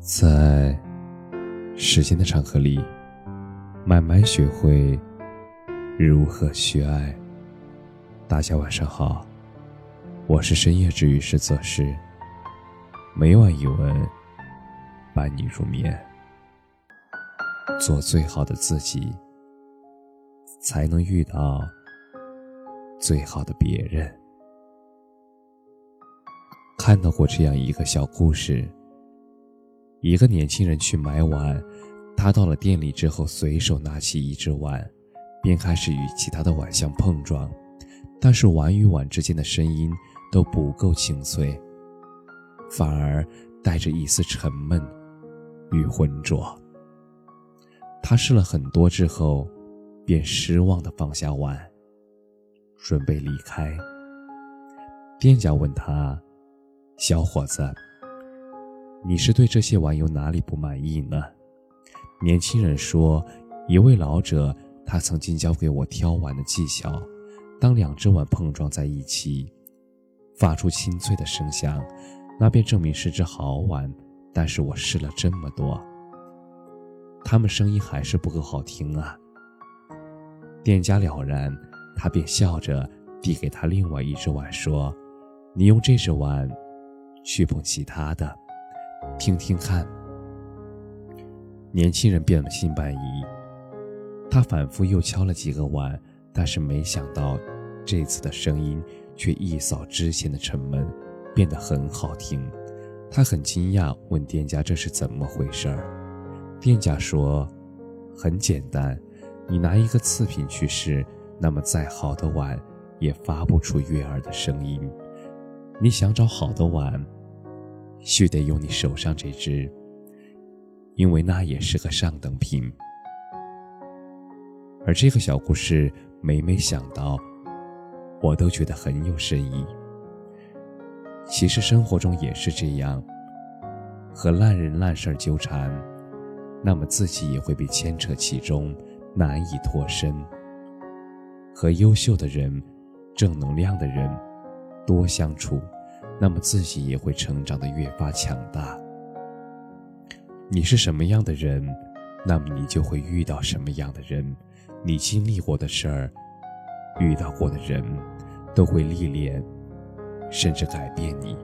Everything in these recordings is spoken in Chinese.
在时间的长河里，慢慢学会如何去爱。大家晚上好，我是深夜治愈师泽师。每晚一文伴你入眠，做最好的自己，才能遇到最好的别人。看到过这样一个小故事。一个年轻人去买碗，他到了店里之后，随手拿起一只碗，便开始与其他的碗相碰撞，但是碗与碗之间的声音都不够清脆，反而带着一丝沉闷与浑浊。他试了很多之后，便失望的放下碗，准备离开。店家问他：“小伙子。”你是对这些碗有哪里不满意呢？年轻人说：“一位老者，他曾经教给我挑碗的技巧。当两只碗碰撞在一起，发出清脆的声响，那便证明是只好碗。但是我试了这么多，他们声音还是不够好听啊。”店家了然，他便笑着递给他另外一只碗，说：“你用这只碗去碰其他的。”听听看，年轻人变了心半疑。他反复又敲了几个碗，但是没想到，这次的声音却一扫之前的沉闷，变得很好听。他很惊讶，问店家这是怎么回事儿。店家说：“很简单，你拿一个次品去试，那么再好的碗也发不出悦耳的声音。你想找好的碗。”须得用你手上这只，因为那也是个上等品。而这个小故事，每每想到，我都觉得很有深意。其实生活中也是这样，和烂人烂事儿纠缠，那么自己也会被牵扯其中，难以脱身。和优秀的人、正能量的人多相处。那么自己也会成长的越发强大。你是什么样的人，那么你就会遇到什么样的人。你经历过的事儿，遇到过的人，都会历练，甚至改变你，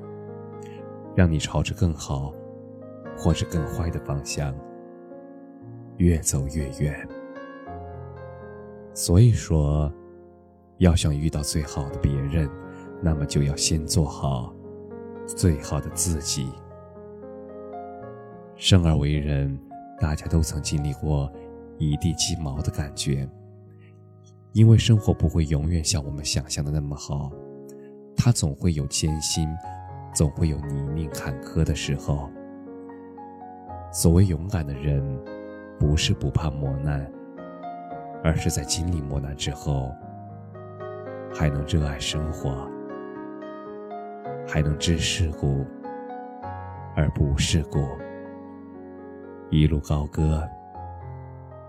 让你朝着更好，或者更坏的方向越走越远。所以说，要想遇到最好的别人，那么就要先做好。最好的自己。生而为人，大家都曾经历过一地鸡毛的感觉。因为生活不会永远像我们想象的那么好，它总会有艰辛，总会有泥泞坎坷的时候。所谓勇敢的人，不是不怕磨难，而是在经历磨难之后，还能热爱生活。还能知世故而不世故，一路高歌，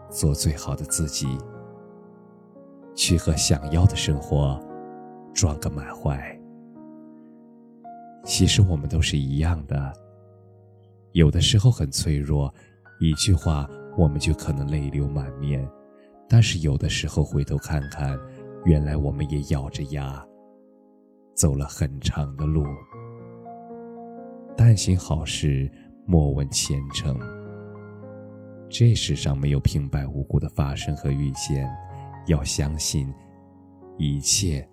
做最好的自己，去和想要的生活撞个满怀。其实我们都是一样的，有的时候很脆弱，一句话我们就可能泪流满面；但是有的时候回头看看，原来我们也咬着牙。走了很长的路，但行好事，莫问前程。这世上没有平白无故的发生和遇见，要相信，一切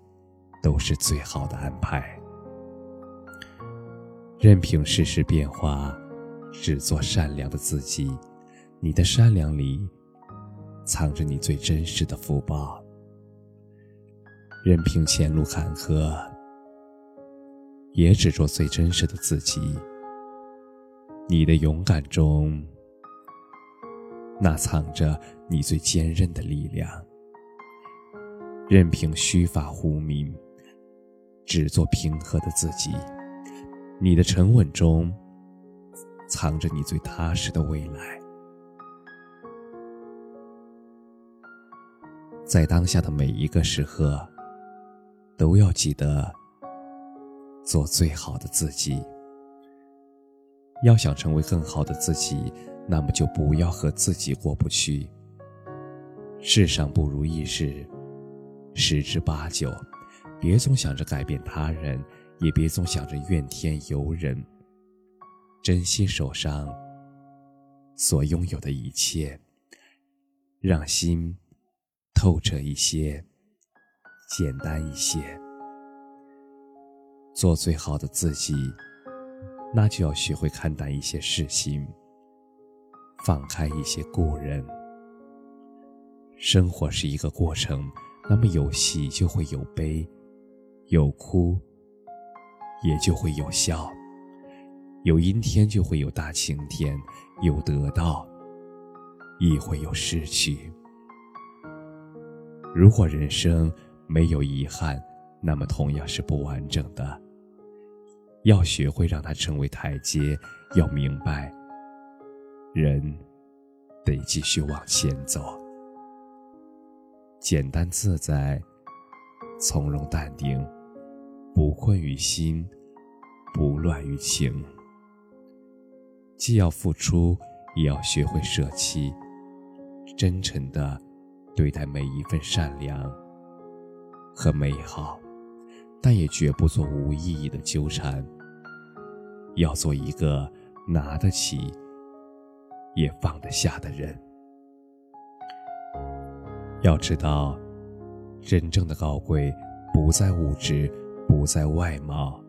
都是最好的安排。任凭世事变化，只做善良的自己。你的善良里，藏着你最真实的福报。任凭前路坎坷。也只做最真实的自己。你的勇敢中，那藏着你最坚韧的力量。任凭虚发忽明，只做平和的自己。你的沉稳中，藏着你最踏实的未来。在当下的每一个时刻，都要记得。做最好的自己，要想成为更好的自己，那么就不要和自己过不去。世上不如意事十之八九，别总想着改变他人，也别总想着怨天尤人。珍惜手上所拥有的一切，让心透彻一些，简单一些，做最好的自己。那就要学会看淡一些事情，放开一些故人。生活是一个过程，那么有喜就会有悲，有哭也就会有笑，有阴天就会有大晴天，有得到亦会有失去。如果人生没有遗憾，那么同样是不完整的。要学会让它成为台阶，要明白，人得继续往前走，简单自在，从容淡定，不困于心，不乱于情。既要付出，也要学会舍弃，真诚的对待每一份善良和美好。但也绝不做无意义的纠缠。要做一个拿得起也放得下的人。要知道，真正的高贵不在物质，不在外貌，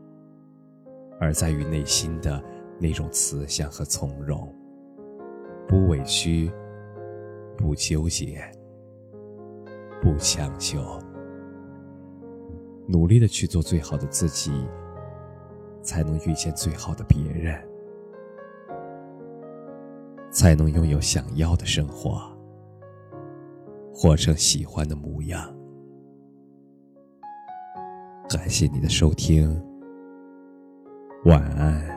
而在于内心的那种慈祥和从容。不委屈，不纠结，不强求。努力的去做最好的自己，才能遇见最好的别人，才能拥有想要的生活，活成喜欢的模样。感谢你的收听，晚安。